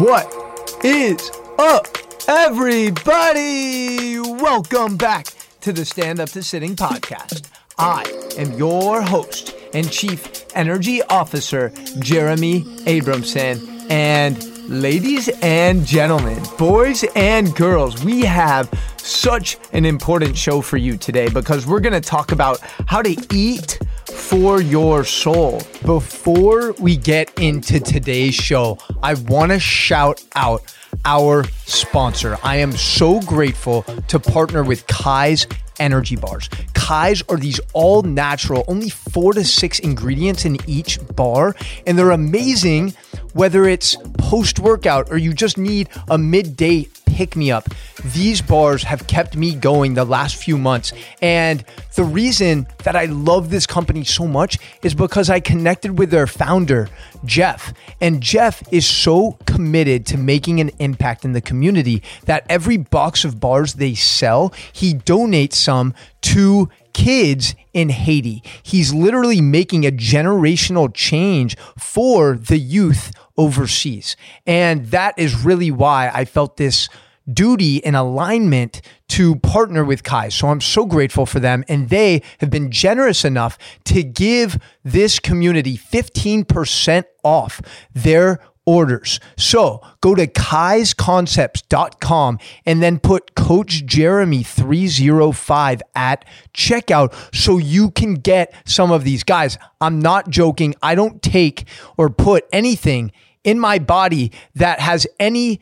What is up, everybody? Welcome back to the Stand Up to Sitting podcast. I am your host and Chief Energy Officer, Jeremy Abramson. And ladies and gentlemen, boys and girls, we have such an important show for you today because we're going to talk about how to eat for your soul. Before we get into today's show, I want to shout out our sponsor. I am so grateful to partner with Kai's energy bars. Kai's are these all natural, only four to six ingredients in each bar, and they're amazing whether it's post workout or you just need a midday pick me up. These bars have kept me going the last few months. And the reason that I love this company so much is because I connected with their founder, Jeff. And Jeff is so committed to making an impact in the community that every box of bars they sell, he donates some to kids in Haiti. He's literally making a generational change for the youth overseas. And that is really why I felt this duty and alignment to partner with Kai. So I'm so grateful for them. And they have been generous enough to give this community 15% off their orders. So go to kaisconcepts.com and then put Coach Jeremy 305 at checkout so you can get some of these. Guys, I'm not joking. I don't take or put anything in my body that has any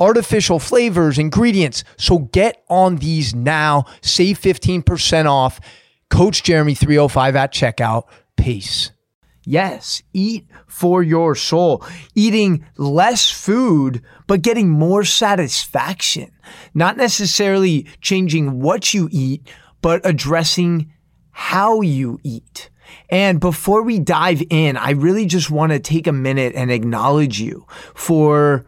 artificial flavors, ingredients. So get on these now. Save 15% off. Coach Jeremy 305 at checkout. Peace. Yes, eat for your soul. Eating less food, but getting more satisfaction. Not necessarily changing what you eat, but addressing how you eat. And before we dive in, I really just want to take a minute and acknowledge you for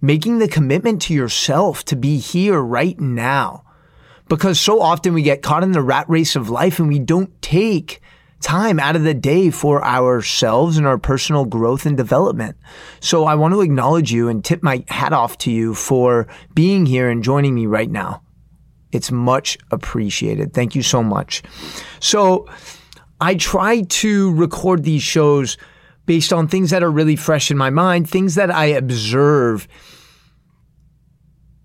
making the commitment to yourself to be here right now. Because so often we get caught in the rat race of life and we don't take time out of the day for ourselves and our personal growth and development. So I want to acknowledge you and tip my hat off to you for being here and joining me right now. It's much appreciated. Thank you so much. So I try to record these shows based on things that are really fresh in my mind, things that I observe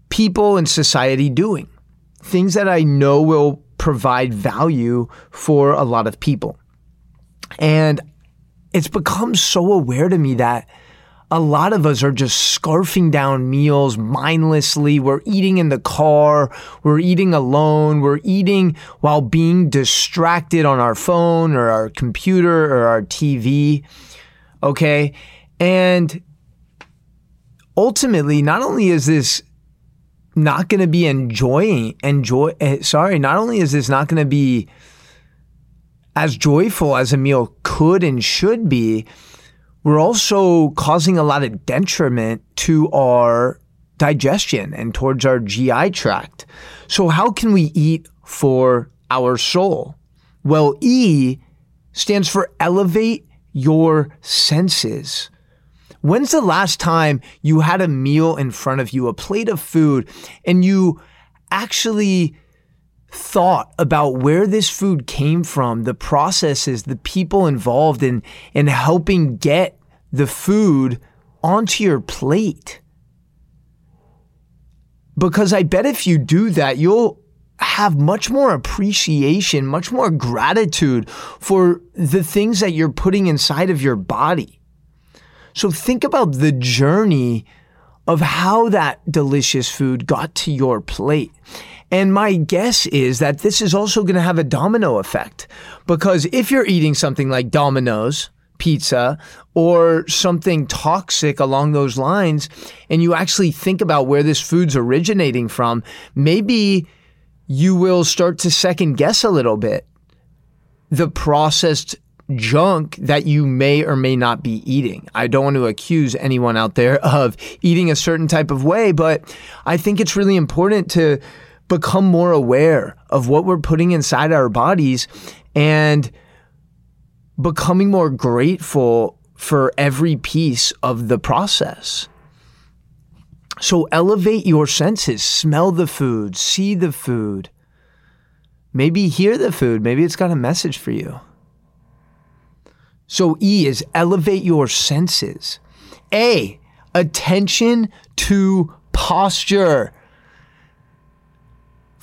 people in society doing, things that I know will provide value for a lot of people. And it's become so aware to me that a lot of us are just scarfing down meals mindlessly. We're eating in the car. We're eating alone. We're eating while being distracted on our phone or our computer or our TV. Okay. And ultimately, not only is this not going to be enjoying, enjoy, eh, sorry, not only is this not going to be as joyful as a meal could and should be, we're also causing a lot of detriment to our digestion and towards our GI tract. So, how can we eat for our soul? Well, E stands for elevate your senses. When's the last time you had a meal in front of you, a plate of food, and you actually thought about where this food came from, the processes, the people involved in, in helping get the food onto your plate. Because I bet if you do that, you'll have much more appreciation, much more gratitude for the things that you're putting inside of your body. So think about the journey of how that delicious food got to your plate. And my guess is that this is also going to have a domino effect because if you're eating something like Domino's, pizza or something toxic along those lines, and you actually think about where this food's originating from, maybe you will start to second guess a little bit the processed junk that you may or may not be eating. I don't want to accuse anyone out there of eating a certain type of way, but I think it's really important to become more aware of what we're putting inside our bodies and becoming more grateful for every piece of the process. So elevate your senses, smell the food, see the food, maybe hear the food, maybe it's got a message for you. So E is elevate your senses. A, attention to posture.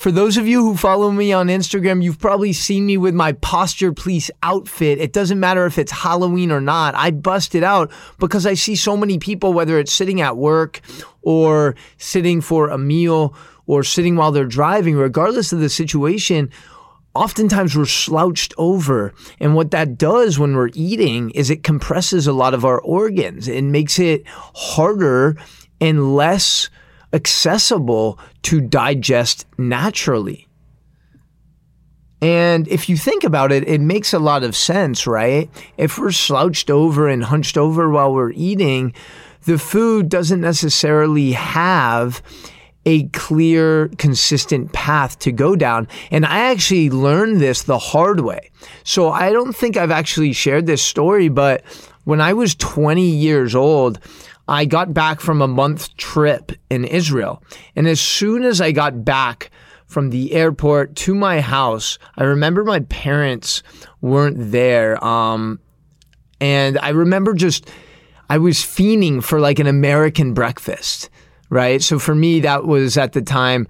For those of you who follow me on Instagram, you've probably seen me with my Posture police outfit. It doesn't matter if it's Halloween or not. I bust it out because I see so many people, whether it's sitting at work or sitting for a meal or sitting while they're driving, regardless of the situation, oftentimes we're slouched over. And what that does when we're eating is it compresses a lot of our organs. and makes it harder and less accessible to digest naturally. And if you think about it, it makes a lot of sense, right? If we're slouched over and hunched over while we're eating, the food doesn't necessarily have a clear, consistent path to go down. And I actually learned this the hard way. So I don't think I've actually shared this story, but when I was 20 years old, I got back from a month trip in Israel. And as soon as I got back from the airport to my house, I remember my parents weren't there. Um, and I remember just, I was fiending for like an American breakfast, right? So for me, that was at the time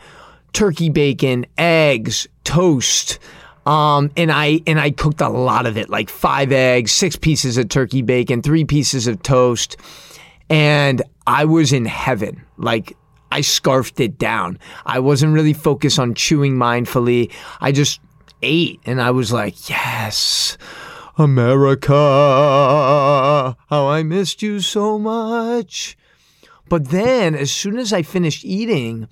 turkey bacon, eggs, toast. Um, and I and I cooked a lot of it, like five eggs, six pieces of turkey bacon, three pieces of toast and I was in heaven. Like I scarfed it down. I wasn't really focused on chewing mindfully. I just ate and I was like, yes, America, how I missed you so much. But then, as soon as I finished eating,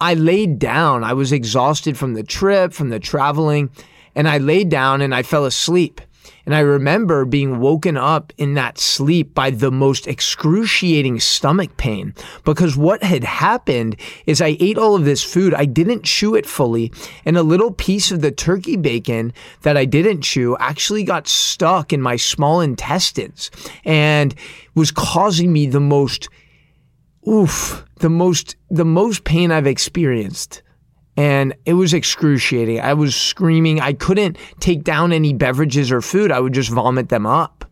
I laid down. I was exhausted from the trip, from the traveling, and I laid down and I fell asleep. And I remember being woken up in that sleep by the most excruciating stomach pain because what had happened is I ate all of this food. I didn't chew it fully. And a little piece of the turkey bacon that I didn't chew actually got stuck in my small intestines and was causing me the most, oof, the most, the most pain I've experienced and it was excruciating. I was screaming. I couldn't take down any beverages or food. I would just vomit them up.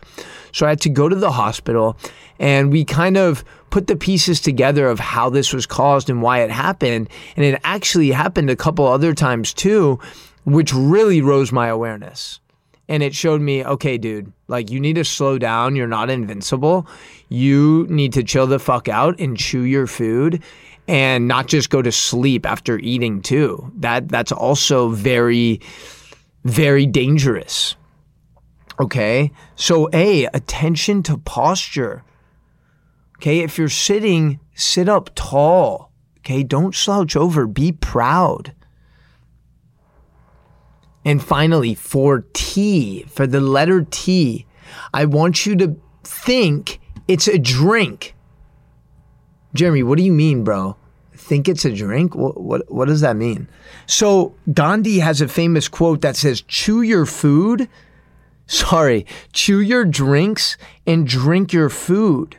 So I had to go to the hospital and we kind of put the pieces together of how this was caused and why it happened. And it actually happened a couple other times too, which really rose my awareness. And it showed me, okay, dude, like you need to slow down. You're not invincible. You need to chill the fuck out and chew your food and not just go to sleep after eating too. That that's also very very dangerous. Okay? So A, attention to posture. Okay? If you're sitting, sit up tall. Okay? Don't slouch over, be proud. And finally, for T, for the letter T, I want you to think it's a drink. Jeremy, what do you mean, bro? Think it's a drink? What, what, what does that mean? So Gandhi has a famous quote that says, chew your food, sorry, chew your drinks and drink your food.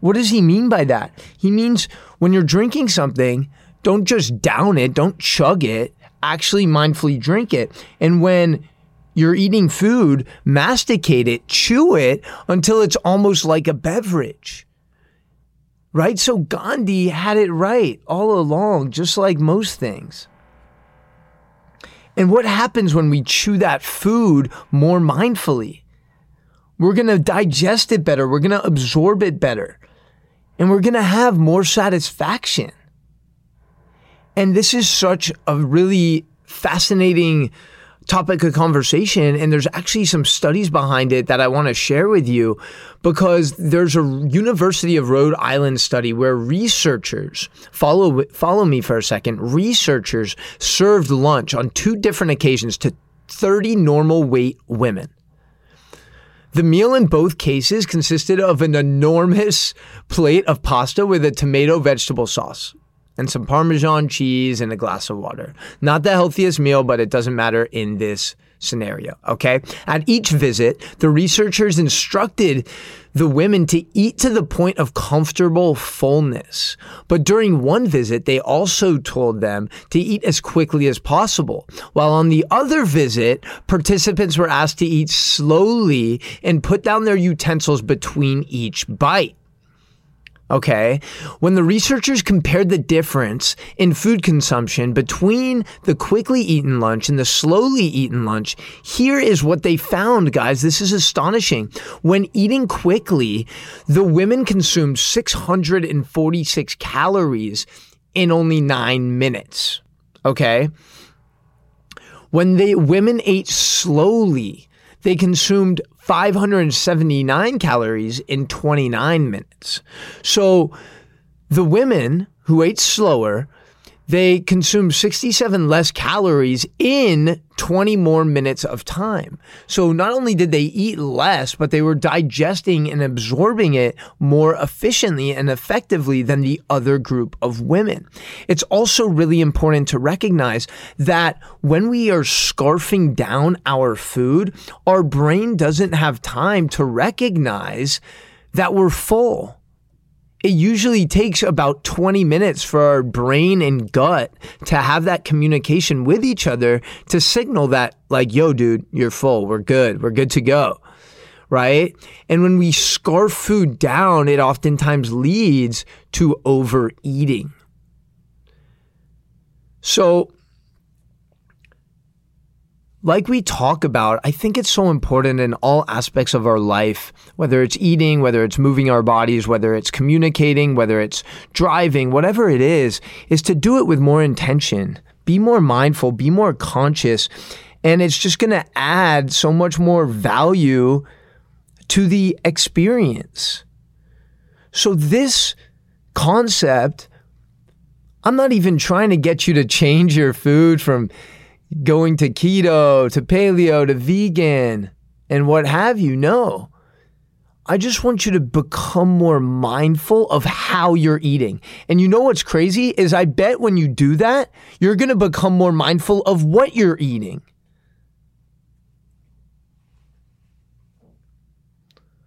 What does he mean by that? He means when you're drinking something, don't just down it, don't chug it, actually mindfully drink it. And when you're eating food, masticate it, chew it until it's almost like a beverage right? So Gandhi had it right all along, just like most things. And what happens when we chew that food more mindfully? We're going to digest it better. We're going to absorb it better. And we're going to have more satisfaction. And this is such a really fascinating topic of conversation. And there's actually some studies behind it that I want to share with you because there's a University of Rhode Island study where researchers follow follow me for a second. Researchers served lunch on two different occasions to 30 normal weight women. The meal in both cases consisted of an enormous plate of pasta with a tomato vegetable sauce and some Parmesan cheese and a glass of water. Not the healthiest meal, but it doesn't matter in this scenario. Okay. At each visit, the researchers instructed the women to eat to the point of comfortable fullness. But during one visit, they also told them to eat as quickly as possible. While on the other visit, participants were asked to eat slowly and put down their utensils between each bite. Okay. When the researchers compared the difference in food consumption between the quickly eaten lunch and the slowly eaten lunch, here is what they found, guys. This is astonishing. When eating quickly, the women consumed 646 calories in only nine minutes. Okay. When the women ate slowly, they consumed 579 calories in 29 minutes. So the women who ate slower they consume 67 less calories in 20 more minutes of time. So not only did they eat less, but they were digesting and absorbing it more efficiently and effectively than the other group of women. It's also really important to recognize that when we are scarfing down our food, our brain doesn't have time to recognize that we're full it usually takes about 20 minutes for our brain and gut to have that communication with each other to signal that, like, yo, dude, you're full. We're good. We're good to go. Right. And when we scarf food down, it oftentimes leads to overeating. So, like we talk about, I think it's so important in all aspects of our life, whether it's eating, whether it's moving our bodies, whether it's communicating, whether it's driving, whatever it is, is to do it with more intention. Be more mindful, be more conscious, and it's just going to add so much more value to the experience. So, this concept, I'm not even trying to get you to change your food from going to keto, to paleo, to vegan, and what have you. No. I just want you to become more mindful of how you're eating. And you know what's crazy is I bet when you do that, you're going to become more mindful of what you're eating.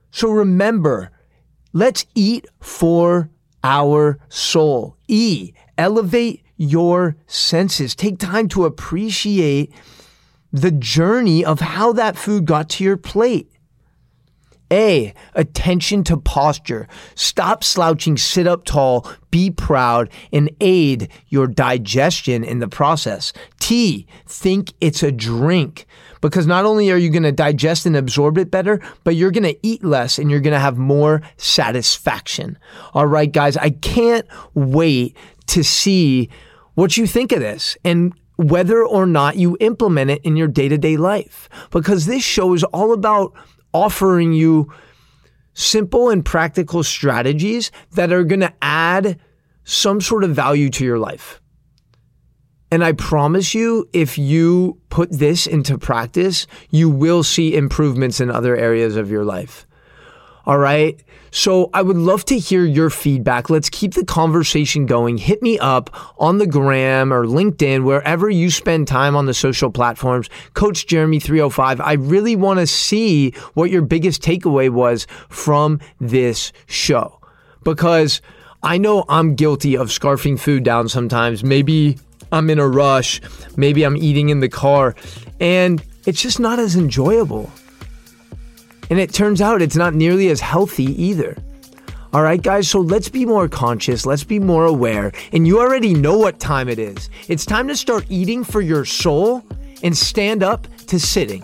So remember, let's eat for our soul. E, elevate your senses. Take time to appreciate the journey of how that food got to your plate. A, attention to posture. Stop slouching, sit up tall, be proud, and aid your digestion in the process. T, think it's a drink because not only are you going to digest and absorb it better, but you're going to eat less and you're going to have more satisfaction. All right, guys, I can't wait to see what you think of this and whether or not you implement it in your day to day life. Because this show is all about offering you simple and practical strategies that are going to add some sort of value to your life. And I promise you, if you put this into practice, you will see improvements in other areas of your life. All right. So I would love to hear your feedback. Let's keep the conversation going. Hit me up on the gram or LinkedIn, wherever you spend time on the social platforms. Coach Jeremy 305. I really want to see what your biggest takeaway was from this show because I know I'm guilty of scarfing food down sometimes. Maybe I'm in a rush. Maybe I'm eating in the car and it's just not as enjoyable. And it turns out it's not nearly as healthy either. All right, guys, so let's be more conscious, let's be more aware, and you already know what time it is. It's time to start eating for your soul and stand up to sitting.